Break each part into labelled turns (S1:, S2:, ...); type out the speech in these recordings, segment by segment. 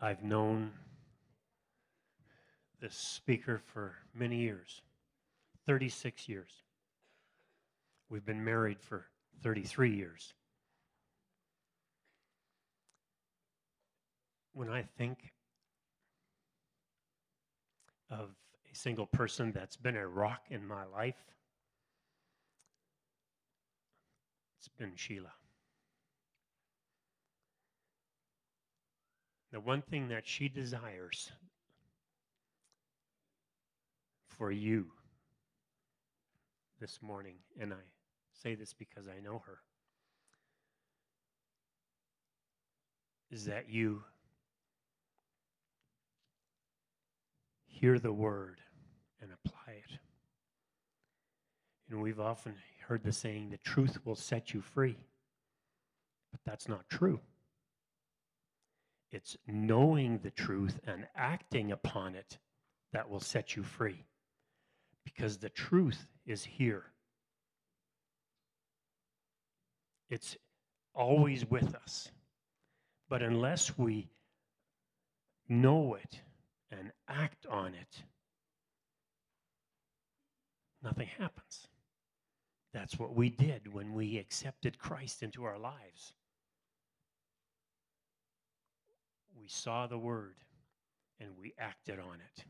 S1: I've known this speaker for many years 36 years. We've been married for 33 years. When I think of a single person that's been a rock in my life, it's been Sheila. The one thing that she desires for you this morning, and I say this because I know her, is that you hear the word and apply it. And we've often heard the saying, the truth will set you free. But that's not true. It's knowing the truth and acting upon it that will set you free. Because the truth is here. It's always with us. But unless we know it and act on it, nothing happens. That's what we did when we accepted Christ into our lives. We saw the word and we acted on it.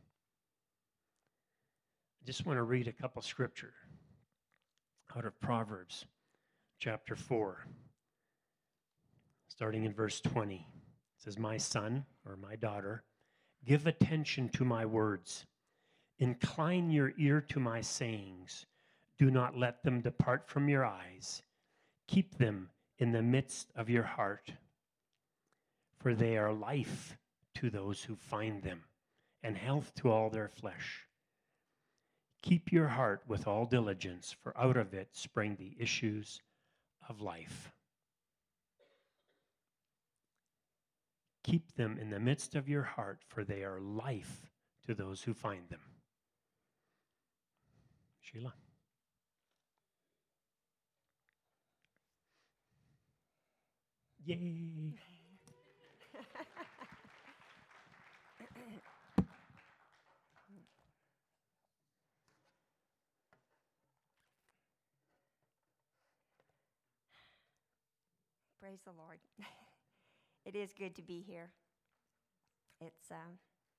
S1: I just want to read a couple scripture out of Proverbs chapter 4 starting in verse 20. It says, "My son or my daughter, give attention to my words. Incline your ear to my sayings. Do not let them depart from your eyes. Keep them in the midst of your heart, for they are life to those who find them, and health to all their flesh. Keep your heart with all diligence, for out of it spring the issues of life. Keep them in the midst of your heart, for they are life to those who find them. Sheila. Yay.
S2: Praise the Lord. it is good to be here. It's um,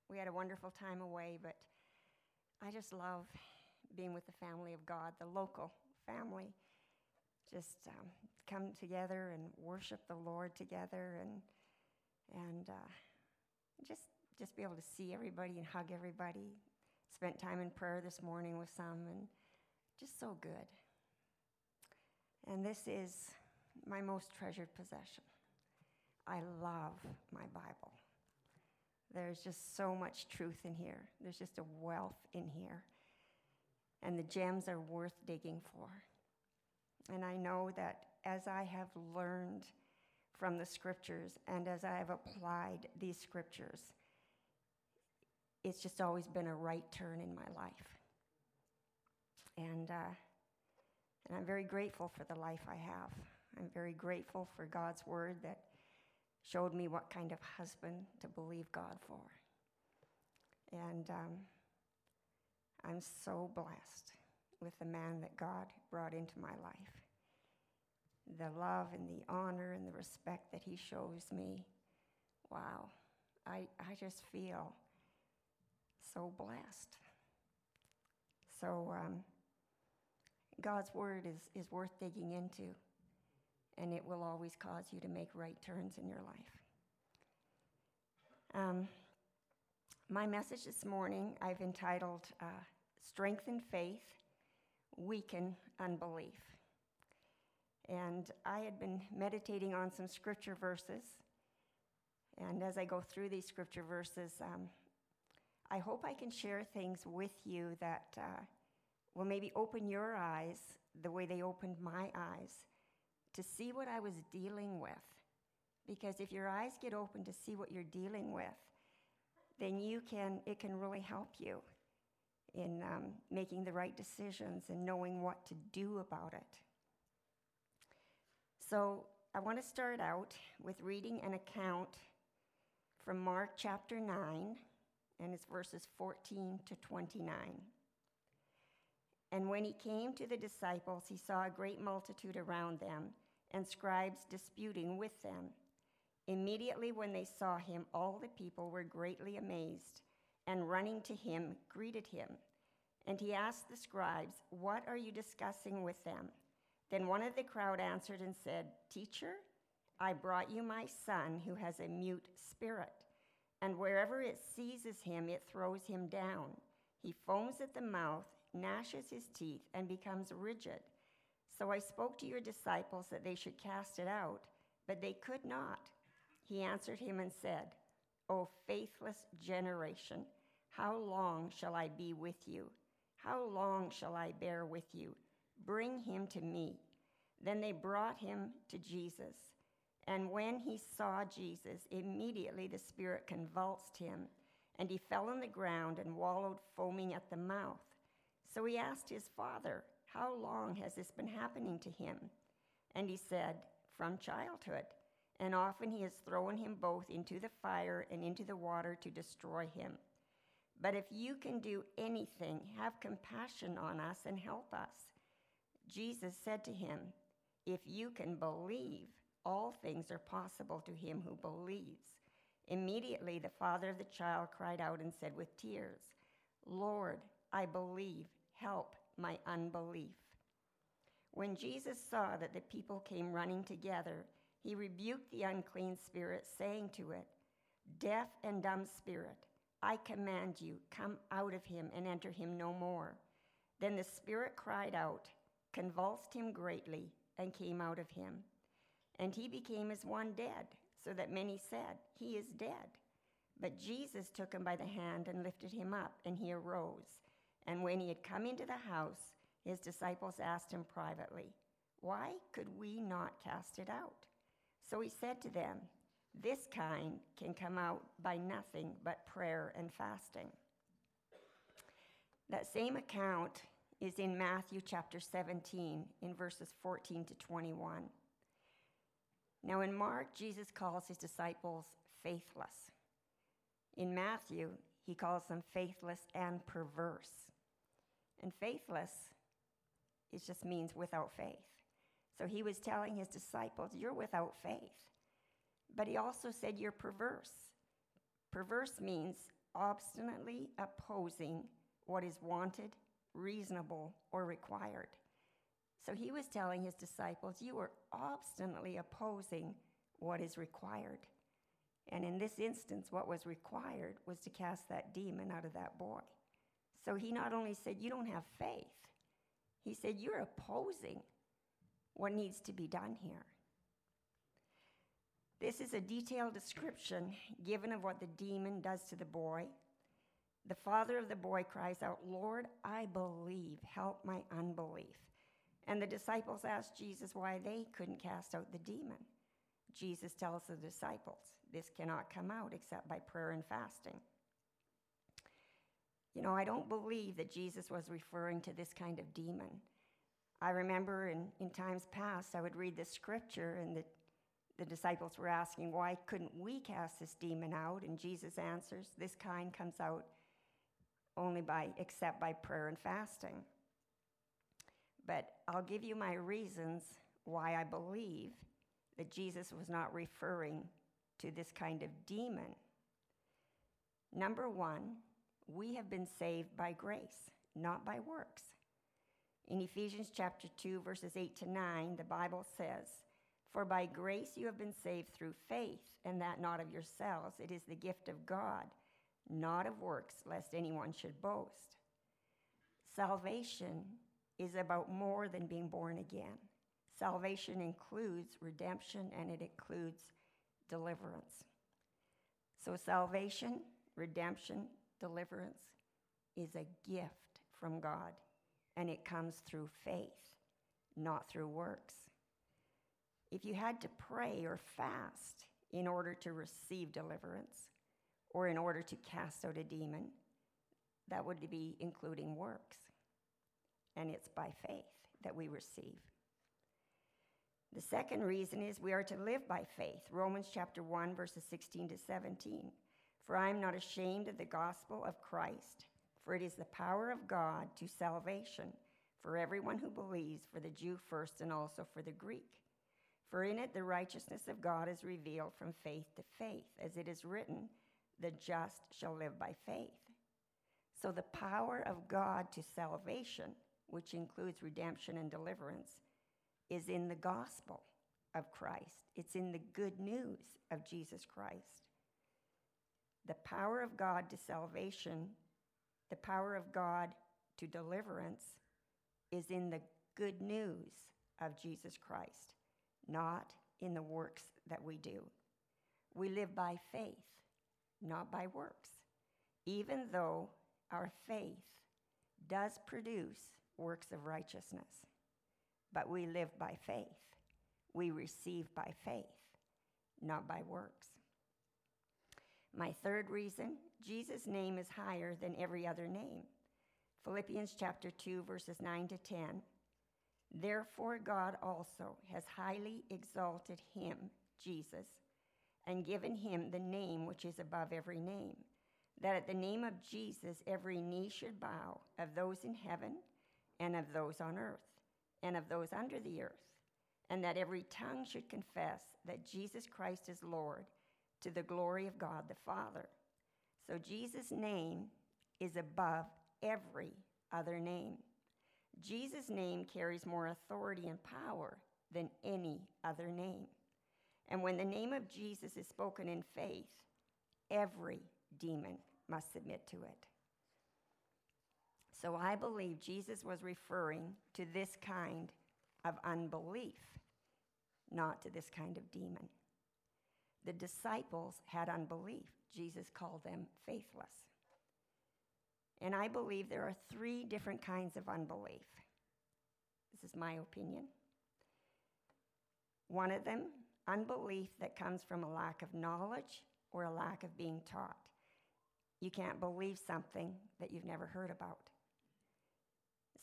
S2: we had a wonderful time away, but I just love being with the family of God, the local family. Just um, come together and worship the Lord together, and and uh, just just be able to see everybody and hug everybody. Spent time in prayer this morning with some, and just so good. And this is my most treasured possession. I love my Bible. There's just so much truth in here. There's just a wealth in here. And the gems are worth digging for. And I know that as I have learned from the scriptures and as I have applied these scriptures, it's just always been a right turn in my life. And, uh, and I'm very grateful for the life I have. I'm very grateful for God's word that showed me what kind of husband to believe God for. And um, I'm so blessed with the man that God brought into my life. The love and the honor and the respect that he shows me. Wow. I, I just feel so blessed. So, um, God's word is, is worth digging into and it will always cause you to make right turns in your life. Um, my message this morning I've entitled uh, Strengthen Faith, Weaken Unbelief. And I had been meditating on some scripture verses. And as I go through these scripture verses, um, I hope I can share things with you that uh, will maybe open your eyes the way they opened my eyes to see what I was dealing with. Because if your eyes get open to see what you're dealing with, then you can, it can really help you in um, making the right decisions and knowing what to do about it. So I want to start out with reading an account from Mark chapter 9, and it's verses 14 to 29. And when he came to the disciples, he saw a great multitude around them, and scribes disputing with them. Immediately, when they saw him, all the people were greatly amazed, and running to him, greeted him. And he asked the scribes, What are you discussing with them? Then one of the crowd answered and said, Teacher, I brought you my son who has a mute spirit, and wherever it seizes him, it throws him down. He foams at the mouth, gnashes his teeth, and becomes rigid. So I spoke to your disciples that they should cast it out, but they could not. He answered him and said, O faithless generation, how long shall I be with you? How long shall I bear with you? Bring him to me. Then they brought him to Jesus. And when he saw Jesus, immediately the Spirit convulsed him, and he fell on the ground and wallowed, foaming at the mouth. So he asked his father, How long has this been happening to him? And he said, From childhood. And often he has thrown him both into the fire and into the water to destroy him. But if you can do anything, have compassion on us and help us. Jesus said to him, If you can believe, all things are possible to him who believes. Immediately the father of the child cried out and said with tears, Lord, I believe, help my unbelief. When Jesus saw that the people came running together, he rebuked the unclean spirit, saying to it, Deaf and dumb spirit, I command you, come out of him and enter him no more. Then the spirit cried out, convulsed him greatly, and came out of him. And he became as one dead, so that many said, He is dead. But Jesus took him by the hand and lifted him up, and he arose. And when he had come into the house, his disciples asked him privately, Why could we not cast it out? So he said to them, This kind can come out by nothing but prayer and fasting. That same account is in Matthew chapter 17, in verses 14 to 21. Now, in Mark, Jesus calls his disciples faithless. In Matthew, he calls them faithless and perverse. And faithless, it just means without faith. So he was telling his disciples, You're without faith. But he also said, You're perverse. Perverse means obstinately opposing what is wanted, reasonable, or required. So he was telling his disciples, You are obstinately opposing what is required. And in this instance, what was required was to cast that demon out of that boy. So he not only said, You don't have faith, he said, You're opposing what needs to be done here. This is a detailed description given of what the demon does to the boy. The father of the boy cries out, Lord, I believe, help my unbelief. And the disciples asked Jesus why they couldn't cast out the demon. Jesus tells the disciples, This cannot come out except by prayer and fasting. You know, I don't believe that Jesus was referring to this kind of demon. I remember in, in times past, I would read the scripture, and the, the disciples were asking, Why couldn't we cast this demon out? And Jesus answers, This kind comes out only by, except by prayer and fasting. But I'll give you my reasons why I believe that Jesus was not referring to this kind of demon. Number one, we have been saved by grace, not by works. In Ephesians chapter 2, verses 8 to 9, the Bible says, For by grace you have been saved through faith, and that not of yourselves. It is the gift of God, not of works, lest anyone should boast. Salvation is about more than being born again. Salvation includes redemption and it includes deliverance. So, salvation, redemption, deliverance is a gift from God, and it comes through faith, not through works. If you had to pray or fast in order to receive deliverance or in order to cast out a demon, that would be including works. And it's by faith that we receive. The second reason is we are to live by faith. Romans chapter 1, verses 16 to 17. For I am not ashamed of the gospel of Christ, for it is the power of God to salvation for everyone who believes, for the Jew first and also for the Greek. For in it the righteousness of God is revealed from faith to faith, as it is written, the just shall live by faith. So the power of God to salvation, which includes redemption and deliverance, is in the gospel of Christ. It's in the good news of Jesus Christ. The power of God to salvation, the power of God to deliverance, is in the good news of Jesus Christ, not in the works that we do. We live by faith, not by works, even though our faith does produce works of righteousness. But we live by faith. We receive by faith, not by works. My third reason Jesus' name is higher than every other name. Philippians chapter 2, verses 9 to 10. Therefore, God also has highly exalted him, Jesus, and given him the name which is above every name, that at the name of Jesus every knee should bow, of those in heaven, and of those on earth, and of those under the earth, and that every tongue should confess that Jesus Christ is Lord, to the glory of God the Father. So Jesus' name is above every other name. Jesus' name carries more authority and power than any other name. And when the name of Jesus is spoken in faith, every demon must submit to it. So I believe Jesus was referring to this kind of unbelief, not to this kind of demon. The disciples had unbelief. Jesus called them faithless. And I believe there are three different kinds of unbelief. This is my opinion. One of them, unbelief that comes from a lack of knowledge or a lack of being taught. You can't believe something that you've never heard about.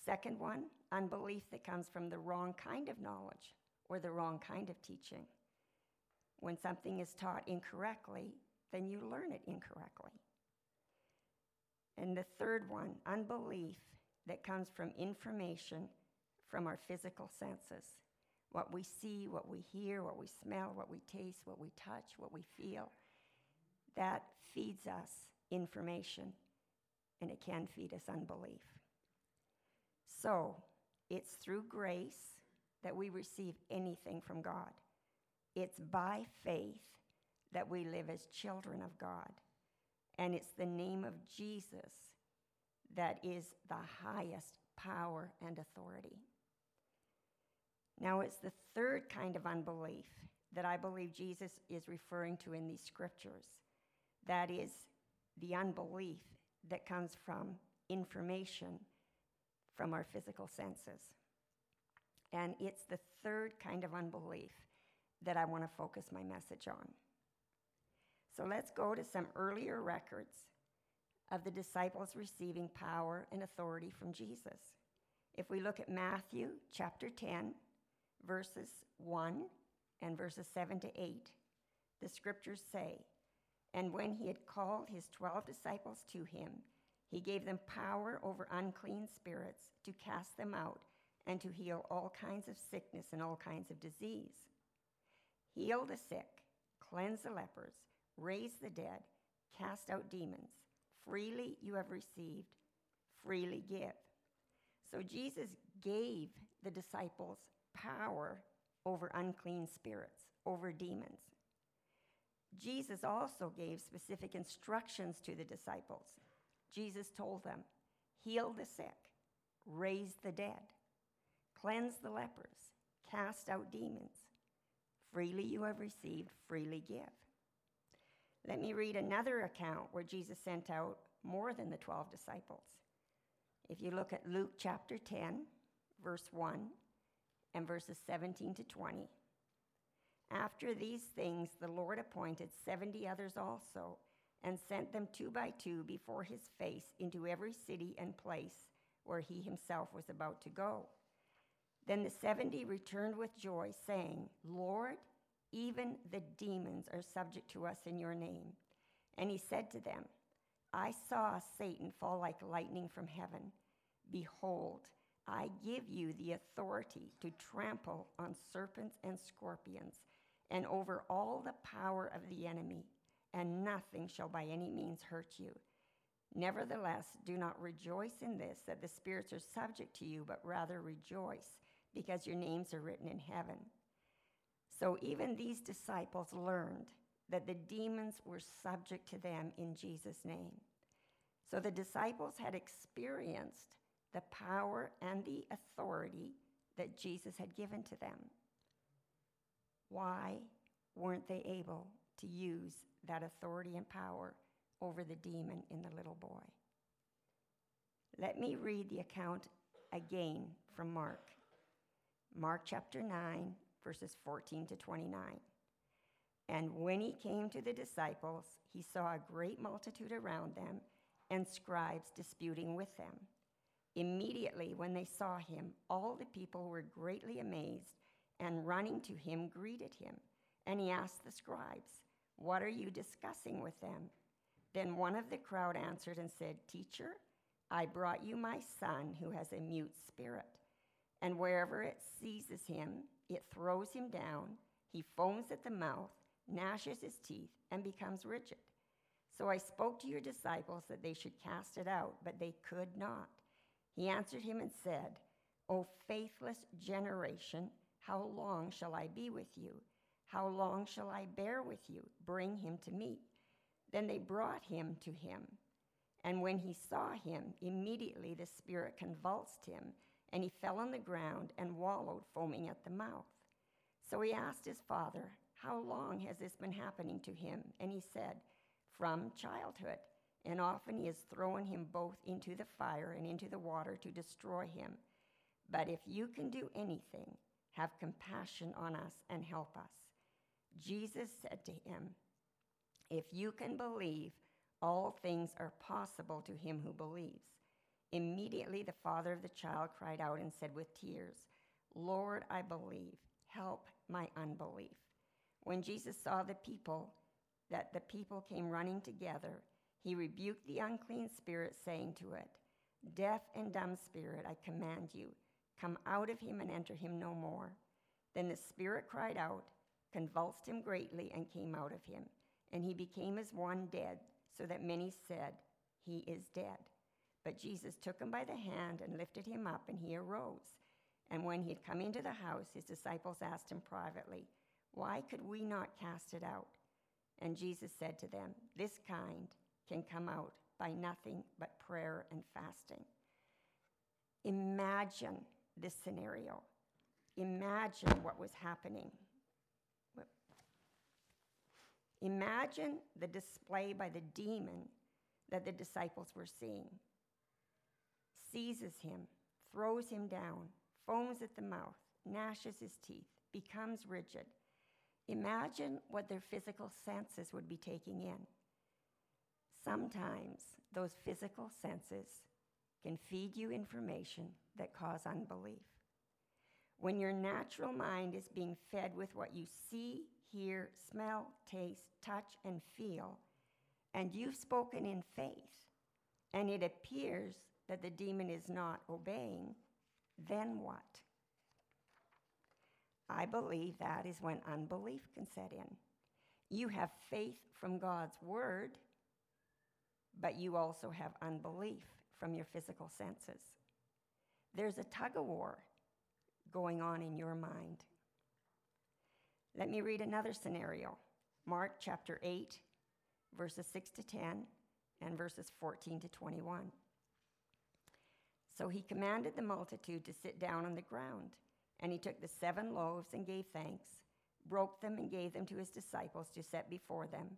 S2: Second one, unbelief that comes from the wrong kind of knowledge or the wrong kind of teaching. When something is taught incorrectly, then you learn it incorrectly. And the third one, unbelief that comes from information from our physical senses what we see, what we hear, what we smell, what we taste, what we touch, what we feel. That feeds us information, and it can feed us unbelief. So, it's through grace that we receive anything from God. It's by faith that we live as children of God. And it's the name of Jesus that is the highest power and authority. Now, it's the third kind of unbelief that I believe Jesus is referring to in these scriptures. That is the unbelief that comes from information from our physical senses. And it's the third kind of unbelief that I want to focus my message on. So let's go to some earlier records of the disciples receiving power and authority from Jesus. If we look at Matthew chapter 10, verses 1 and verses 7 to 8, the scriptures say, And when he had called his twelve disciples to him, he gave them power over unclean spirits to cast them out and to heal all kinds of sickness and all kinds of disease. Heal the sick, cleanse the lepers raise the dead, cast out demons. Freely you have received, freely give. So Jesus gave the disciples power over unclean spirits, over demons. Jesus also gave specific instructions to the disciples. Jesus told them, Heal the sick, raise the dead, cleanse the lepers, cast out demons. Freely you have received, freely give. Let me read another account where Jesus sent out more than the 12 disciples. If you look at Luke chapter 10, verse 1, and verses 17 to 20. After these things, the Lord appointed 70 others also, and sent them two by two before his face into every city and place where he himself was about to go. Then the 70 returned with joy, saying, Lord, even the demons are subject to us in your name. And he said to them, I saw Satan fall like lightning from heaven. Behold, I give you the authority to trample on serpents and scorpions and over all the power of the enemy, and nothing shall by any means hurt you. Nevertheless, do not rejoice in this, that the spirits are subject to you, but rather rejoice, because your names are written in heaven. So even these disciples learned that the demons were subject to them in Jesus' name. So the disciples had experienced the power and the authority that Jesus had given to them. Why weren't they able to use that authority and power over the demon in the little boy? Let me read the account again from Mark. Mark chapter 9, verses 14 to 29. And when he came to the disciples, he saw a great multitude around them and scribes disputing with them. Immediately, when they saw him, all the people were greatly amazed and running to him greeted him. And he asked the scribes, What are you discussing with them? Then one of the crowd answered and said, Teacher, I brought you my son who has a mute spirit. And wherever it seizes him, it throws him down. He foams at the mouth, gnashes his teeth, and becomes rigid. So I spoke to your disciples that they should cast it out, but they could not. He answered him and said, O faithless generation, how long shall I be with you? How long shall I bear with you? Bring him to me. Then they brought him to him. And when he saw him, immediately the Spirit convulsed him, and he fell on the ground and wallowed, foaming at the mouth. So he asked his father, How long has this been happening to him? And he said, From childhood. And often he has thrown him both into the fire and into the water to destroy him. But if you can do anything, have compassion on us and help us. Jesus said to him, If you can believe, all things are possible to him who believes. Immediately the father of the child cried out and said with tears, Lord, I believe, help my unbelief. When Jesus saw the people, that the people came running together, he rebuked the unclean spirit, saying to it, Deaf and dumb spirit, I command you Come out of him and enter him no more. Then the spirit cried out, convulsed him greatly, and came out of him. And he became as one dead, so that many said, He is dead. But Jesus took him by the hand and lifted him up, and he arose. And when he had come into the house, his disciples asked him privately, Why could we not cast it out? And Jesus said to them, This kind can come out by nothing but prayer and fasting. Imagine this scenario. Imagine what was happening. Imagine the display by the demon that the disciples were seeing. Seizes him, throws him down, foams at the mouth, gnashes his teeth, becomes rigid. Imagine what their physical senses would be taking in. Sometimes those physical senses can feed you information that cause unbelief. When your natural mind is being fed with what you see, hear, smell, taste, touch, and feel, and you've spoken in faith, and it appears that the demon is not obeying, then what? I believe that is when unbelief can set in. You have faith from God's word, but you also have unbelief from your physical senses. There's a tug of war going on in your mind. Let me read another scenario Mark chapter 8, verses 6 to 10, and verses 14 to 21. So he commanded the multitude to sit down on the ground, and he took the seven loaves and gave thanks, broke them and gave them to his disciples to set before them,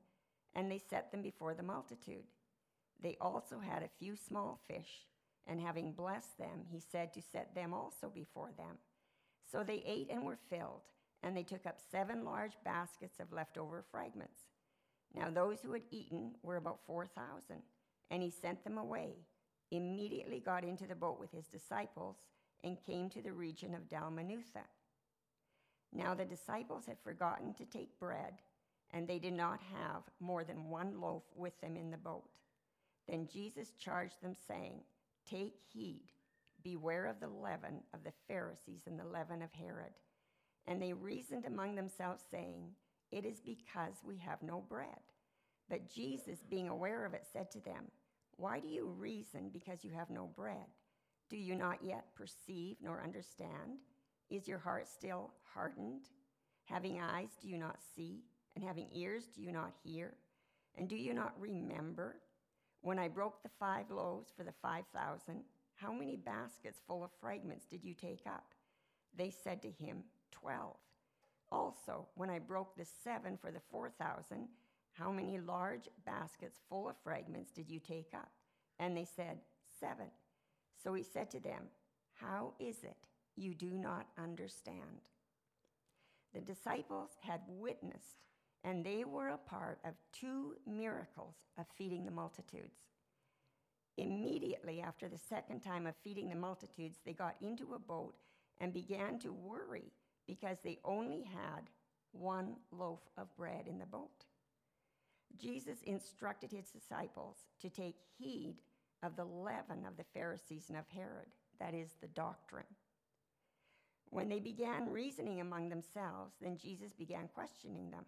S2: and they set them before the multitude. They also had a few small fish and having blessed them, he said to set them also before them. So they ate and were filled, and they took up seven large baskets of leftover fragments. Now those who had eaten were about 4,000, and he sent them away, immediately got into the boat with his disciples, and came to the region of Dalmanutha. Now the disciples had forgotten to take bread, and they did not have more than one loaf with them in the boat. Then Jesus charged them, saying, Take heed, beware of the leaven of the Pharisees and the leaven of Herod. And they reasoned among themselves, saying, It is because we have no bread. But Jesus, being aware of it, said to them, Why do you reason because you have no bread? Do you not yet perceive nor understand? Is your heart still hardened? Having eyes, do you not see? And having ears, do you not hear? And do you not remember? When I broke the five loaves for the five thousand, how many baskets full of fragments did you take up? They said to him, Twelve. Also, when I broke the seven for the four thousand, how many large baskets full of fragments did you take up? And they said, Seven. So he said to them, How is it you do not understand? The disciples had witnessed, and they were a part of two miracles of feeding the multitudes. Immediately after the second time of feeding the multitudes, they got into a boat and began to worry because they only had one loaf of bread in the boat. Jesus instructed his disciples to take heed of the leaven of the Pharisees and of Herod, that is, the doctrine. When they began reasoning among themselves, then Jesus began questioning them.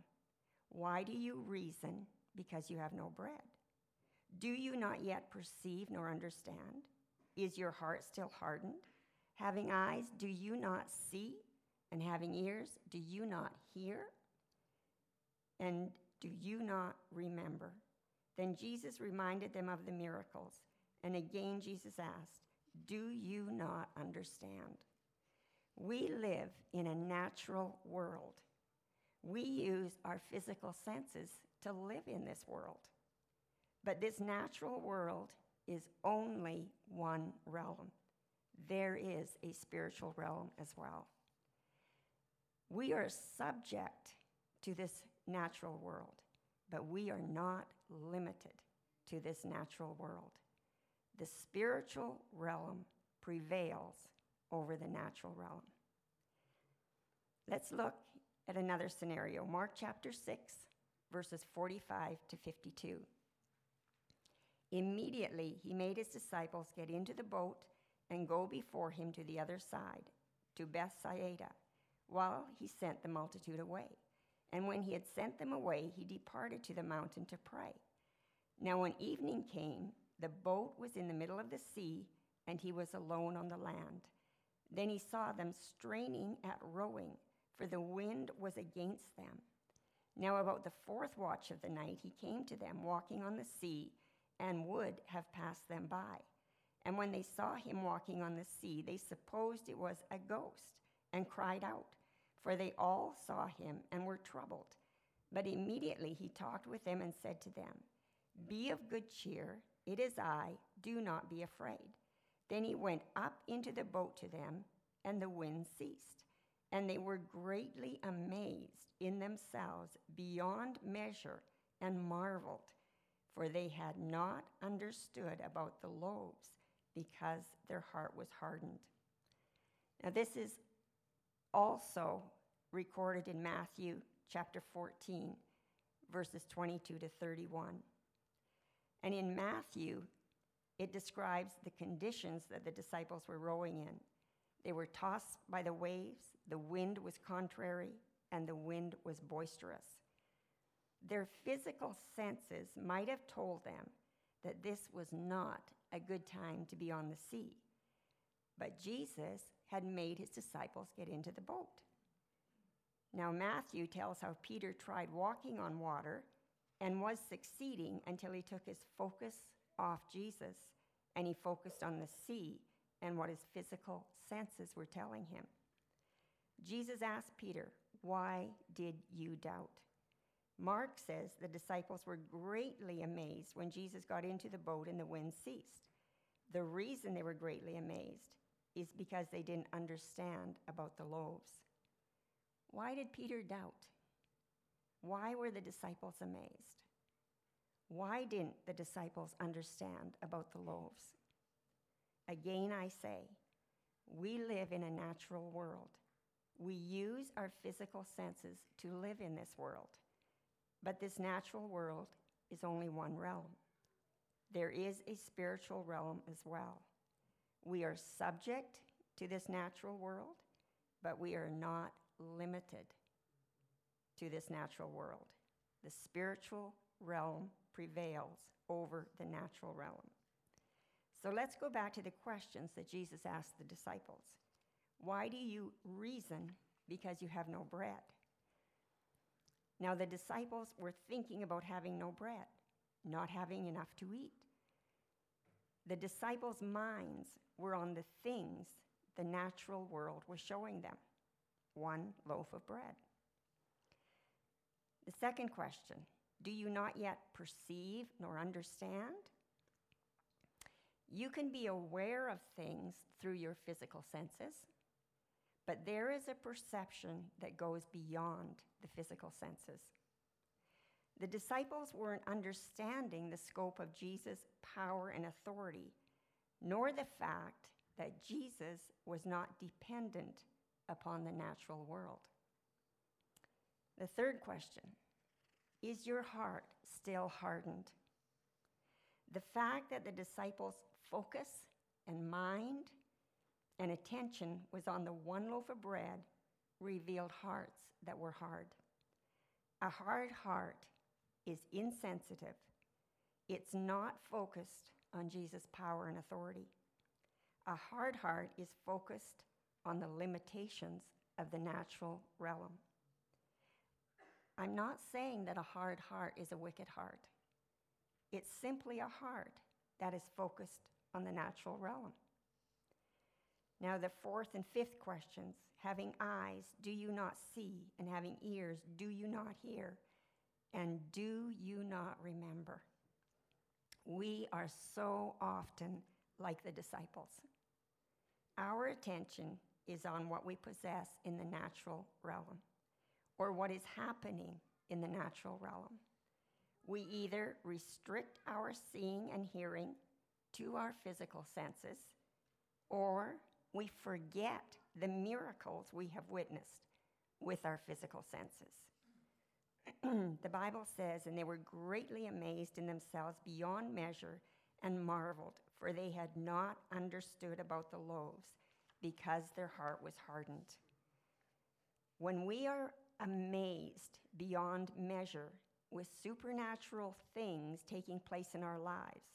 S2: Why do you reason because you have no bread? Do you not yet perceive nor understand? Is your heart still hardened? Having eyes, do you not see? And having ears, do you not hear? And do you not remember? Then Jesus reminded them of the miracles. And again, Jesus asked, Do you not understand? We live in a natural world. We use our physical senses to live in this world. But this natural world is only one realm. There is a spiritual realm as well. We are subject to this natural world, but we are not limited to this natural world. The spiritual realm prevails over the natural realm. Let's look at another scenario Mark chapter 6, verses 45 to 52. Immediately, he made his disciples get into the boat and go before him to the other side, to Bethsaida, while he sent the multitude away. And when he had sent them away, he departed to the mountain to pray. Now, when evening came, the boat was in the middle of the sea, and he was alone on the land. Then he saw them straining at rowing, for the wind was against them. Now, about the fourth watch of the night, he came to them walking on the sea and would have passed them by. And when they saw him walking on the sea, they supposed it was a ghost and cried out, for they all saw him and were troubled. But immediately he talked with them and said to them, Be of good cheer, it is I, do not be afraid. Then he went up into the boat to them, and the wind ceased. And they were greatly amazed in themselves beyond measure and marveled, for they had not understood about the loaves because their heart was hardened. Now, this is also recorded in Matthew chapter 14, verses 22 to 31. And in Matthew, it describes the conditions that the disciples were rowing in. They were tossed by the waves, the wind was contrary, and the wind was boisterous. Their physical senses might have told them that this was not a good time to be on the sea. But Jesus had made his disciples get into the boat. Now, Matthew tells how Peter tried walking on water and was succeeding until he took his focus off Jesus and he focused on the sea and what his physical senses were telling him. Jesus asked Peter, Why did you doubt? Mark says the disciples were greatly amazed when Jesus got into the boat and the wind ceased. The reason they were greatly amazed is because they didn't understand about the loaves. Why did Peter doubt? Why were the disciples amazed? Why didn't the disciples understand about the loaves? Again, I say, We live in a natural world. We use our physical senses to live in this world. But this natural world is only one realm. There is a spiritual realm as well. We are subject to this natural world, but we are not limited to this natural world. The spiritual realm prevails over the natural realm. So let's go back to the questions that Jesus asked the disciples. Why do you reason because you have no bread? Now, the disciples were thinking about having no bread, not having enough to eat. The disciples' minds were on the things the natural world was showing them one loaf of bread. The second question Do you not yet perceive nor understand? You can be aware of things through your physical senses, but there is a perception that goes beyond the physical senses. The disciples weren't understanding the scope of Jesus' power and authority, nor the fact that Jesus was not dependent upon the natural world. The third question Is your heart still hardened? The fact that the disciples' focus and mind and attention was on the one loaf of bread revealed hearts that were hard. A hard heart is insensitive, it's not focused on Jesus' power and authority. A hard heart is focused on the limitations of the natural realm. I'm not saying that a hard heart is a wicked heart. It's simply a heart that is focused on the natural realm. Now, the fourth and fifth questions having eyes, do you not see? And having ears, do you not hear? And do you not remember? We are so often like the disciples. Our attention is on what we possess in the natural realm or what is happening in the natural realm. We either restrict our seeing and hearing to our physical senses or we forget the miracles we have witnessed with our physical senses. the Bible says, and they were greatly amazed in themselves beyond measure and marveled, for they had not understood about the loaves because their heart was hardened. When we are amazed beyond measure with supernatural things taking place in our lives,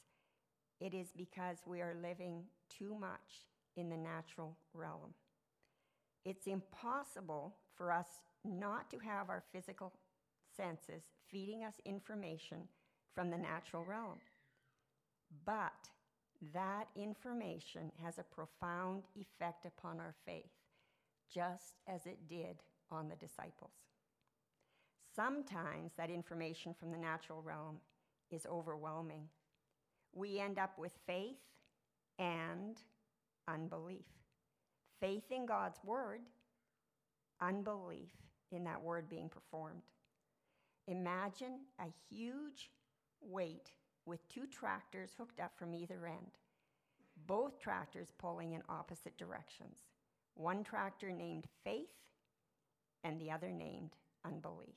S2: it is because we are living too much in the natural realm. It's impossible for us not to have our physical senses feeding us information from the natural realm. But that information has a profound effect upon our faith, just as it did on the disciples. Sometimes that information from the natural realm is overwhelming. We end up with faith and unbelief. Faith in God's word, unbelief in that word being performed. Imagine a huge weight with two tractors hooked up from either end, both tractors pulling in opposite directions. One tractor named faith and the other named unbelief.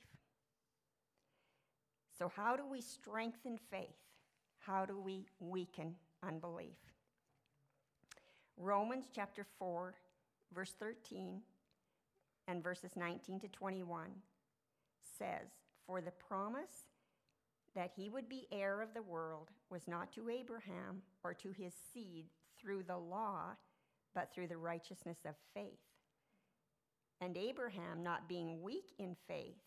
S2: So, how do we strengthen faith? How do we weaken unbelief? Romans chapter 4, verse 13 and verses 19 to 21 says, For the promise that he would be heir of the world was not to Abraham or to his seed through the law, but through the righteousness of faith. And Abraham, not being weak in faith,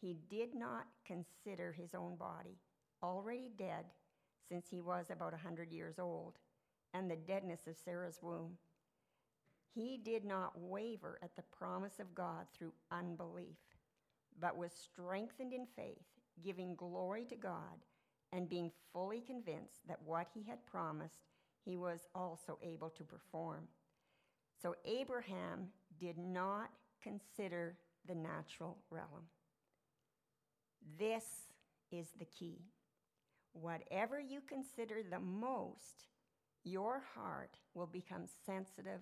S2: he did not consider his own body already dead since he was about a 100 years old and the deadness of Sarah's womb. He did not waver at the promise of God through unbelief, but was strengthened in faith, giving glory to God and being fully convinced that what he had promised he was also able to perform. So Abraham did not consider the natural realm. This is the key. Whatever you consider the most your heart will become sensitive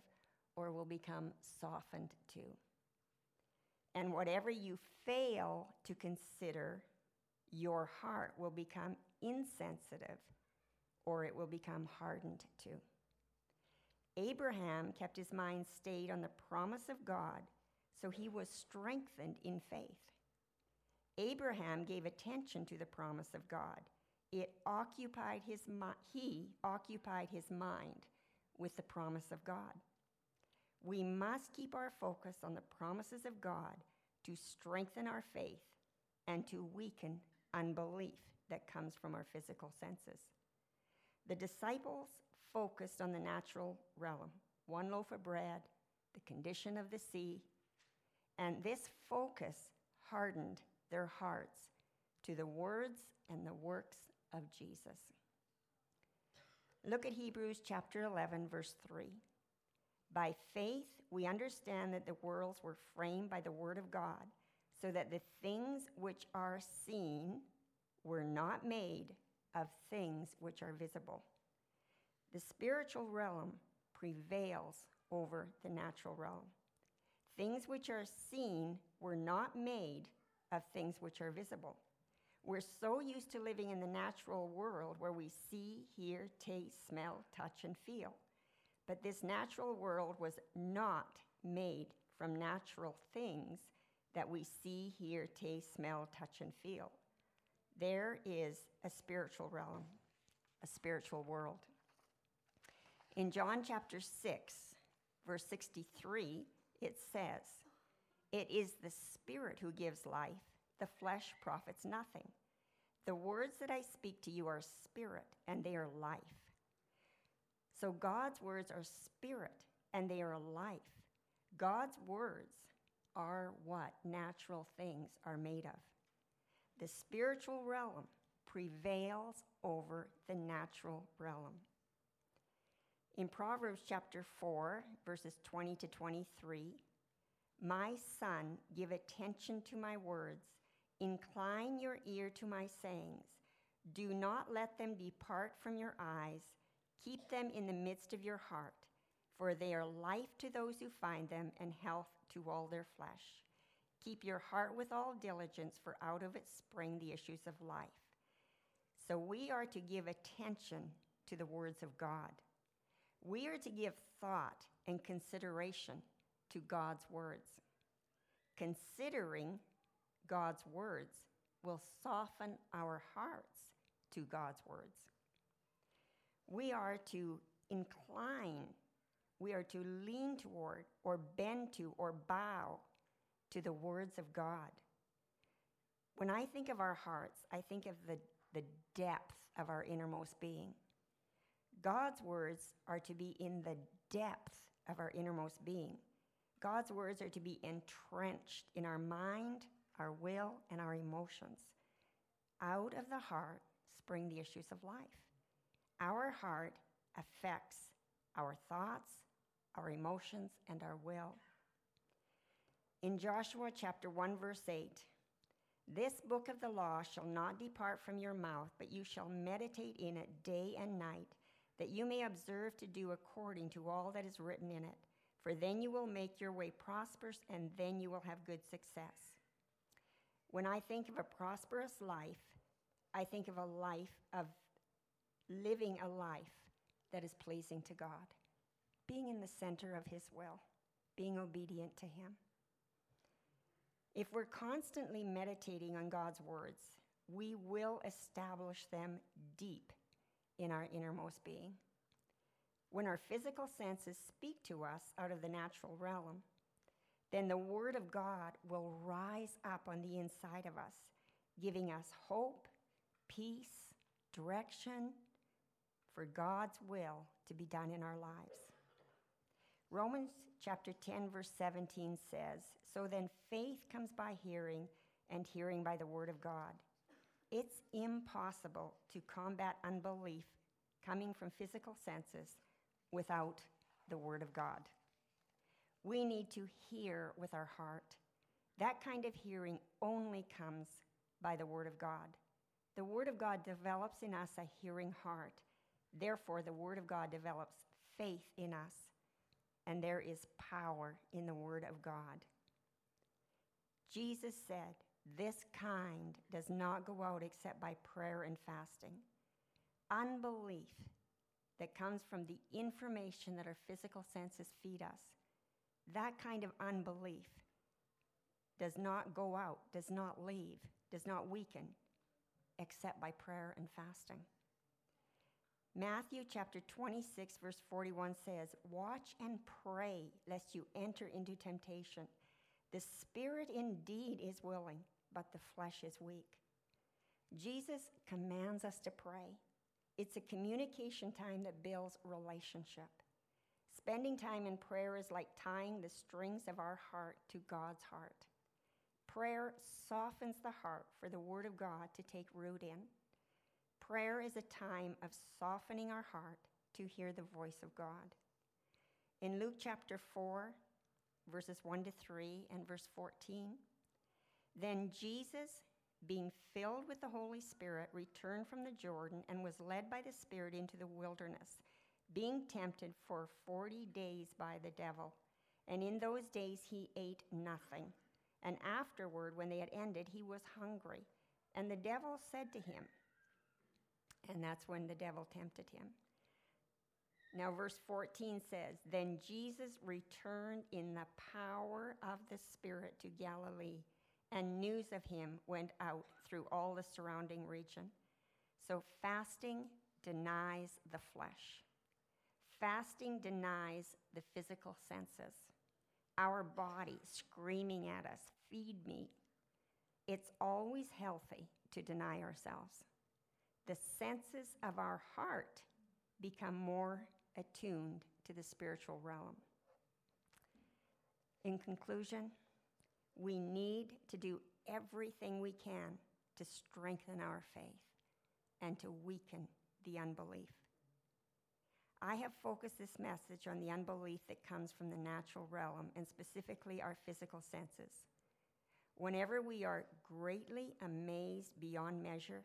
S2: or will become softened to. And whatever you fail to consider, your heart will become insensitive or it will become hardened to. Abraham kept his mind stayed on the promise of God, so he was strengthened in faith. Abraham gave attention to the promise of God. It occupied his he occupied his mind with the promise of God. We must keep our focus on the promises of God to strengthen our faith and to weaken unbelief that comes from our physical senses. The disciples focused on the natural realm one loaf of bread, the condition of the sea, and this focus hardened their hearts to the words and the works of Jesus. Look at Hebrews chapter 11, verse 3. By faith, we understand that the worlds were framed by the Word of God, so that the things which are seen were not made of things which are visible. The spiritual realm prevails over the natural realm. Things which are seen were not made of things which are visible. We're so used to living in the natural world where we see, hear, taste, smell, touch, and feel. But this natural world was not made from natural things that we see, hear, taste, smell, touch, and feel. There is a spiritual realm, a spiritual world. In John chapter 6, verse 63, it says, It is the Spirit who gives life, the flesh profits nothing. The words that I speak to you are spirit and they are life. So God's words are spirit and they are life. God's words are what natural things are made of. The spiritual realm prevails over the natural realm. In Proverbs chapter 4, verses 20 to 23, my son, give attention to my words, incline your ear to my sayings. Do not let them depart from your eyes Keep them in the midst of your heart, for they are life to those who find them and health to all their flesh. Keep your heart with all diligence, for out of it spring the issues of life. So we are to give attention to the words of God. We are to give thought and consideration to God's words. Considering God's words will soften our hearts to God's words we are to incline, we are to lean toward, or bend to, or bow to the words of God. When I think of our hearts, I think of the, the depth of our innermost being. God's words are to be in the depth of our innermost being. God's words are to be entrenched in our mind, our will, and our emotions. Out of the heart spring the issues of life. Our heart affects our thoughts, our emotions, and our will. In Joshua chapter 1, verse 8, this book of the law shall not depart from your mouth, but you shall meditate in it day and night, that you may observe to do according to all that is written in it. For then you will make your way prosperous, and then you will have good success. When I think of a prosperous life, I think of a life of living a life that is pleasing to God, being in the center of His will, being obedient to Him. If we're constantly meditating on God's words, we will establish them deep in our innermost being. When our physical senses speak to us out of the natural realm, then the Word of God will rise up on the inside of us, giving us hope, peace, direction, for God's will to be done in our lives. Romans chapter 10, verse 17 says, So then faith comes by hearing, and hearing by the word of God. It's impossible to combat unbelief coming from physical senses without the word of God. We need to hear with our heart. That kind of hearing only comes by the word of God. The word of God develops in us a hearing heart Therefore, the Word of God develops faith in us. and there is power in the Word of God. Jesus said, This kind does not go out except by prayer and fasting. Unbelief that comes from the information that our physical senses feed us, that kind of unbelief does not go out, does not leave, does not weaken, except by prayer and fasting. Matthew chapter 26, verse 41 says, Watch and pray lest you enter into temptation. The spirit indeed is willing, but the flesh is weak. Jesus commands us to pray. It's a communication time that builds relationship. Spending time in prayer is like tying the strings of our heart to God's heart. Prayer softens the heart for the Word of God to take root in. Prayer is a time of softening our heart to hear the voice of God. In Luke chapter 4, verses 1 to 3 and verse 14, then Jesus, being filled with the Holy Spirit, returned from the Jordan and was led by the Spirit into the wilderness, being tempted for 40 days by the devil. And in those days he ate nothing. And afterward, when they had ended, he was hungry. And the devil said to him, and that's when the devil tempted him. Now, verse 14 says, Then Jesus returned in the power of the Spirit to Galilee, and news of him went out through all the surrounding region. So, fasting denies the flesh, fasting denies the physical senses our body screaming at us, feed me. It's always healthy to deny ourselves. The senses of our heart become more attuned to the spiritual realm. In conclusion, we need to do everything we can to strengthen our faith and to weaken the unbelief. I have focused this message on the unbelief that comes from the natural realm and specifically our physical senses. Whenever we are greatly amazed beyond measure,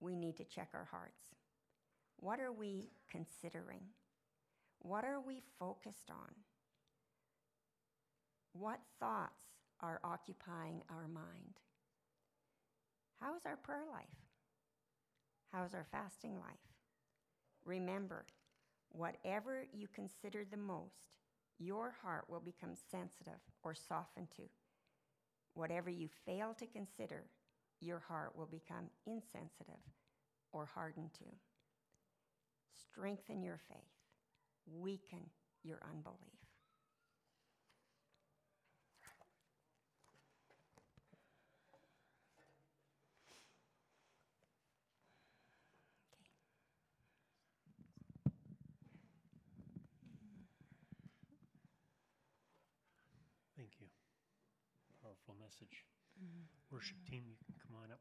S2: we need to check our hearts. What are we considering? What are we focused on? What thoughts are occupying our mind? How is our prayer life? How is our fasting life? Remember, Whatever you consider the most, your heart will become sensitive or softened to. Whatever you fail to consider, your heart will become insensitive or hardened to. Strengthen your faith, weaken your unbelief.
S1: Thank you. Powerful message. Worship team, you can come on up.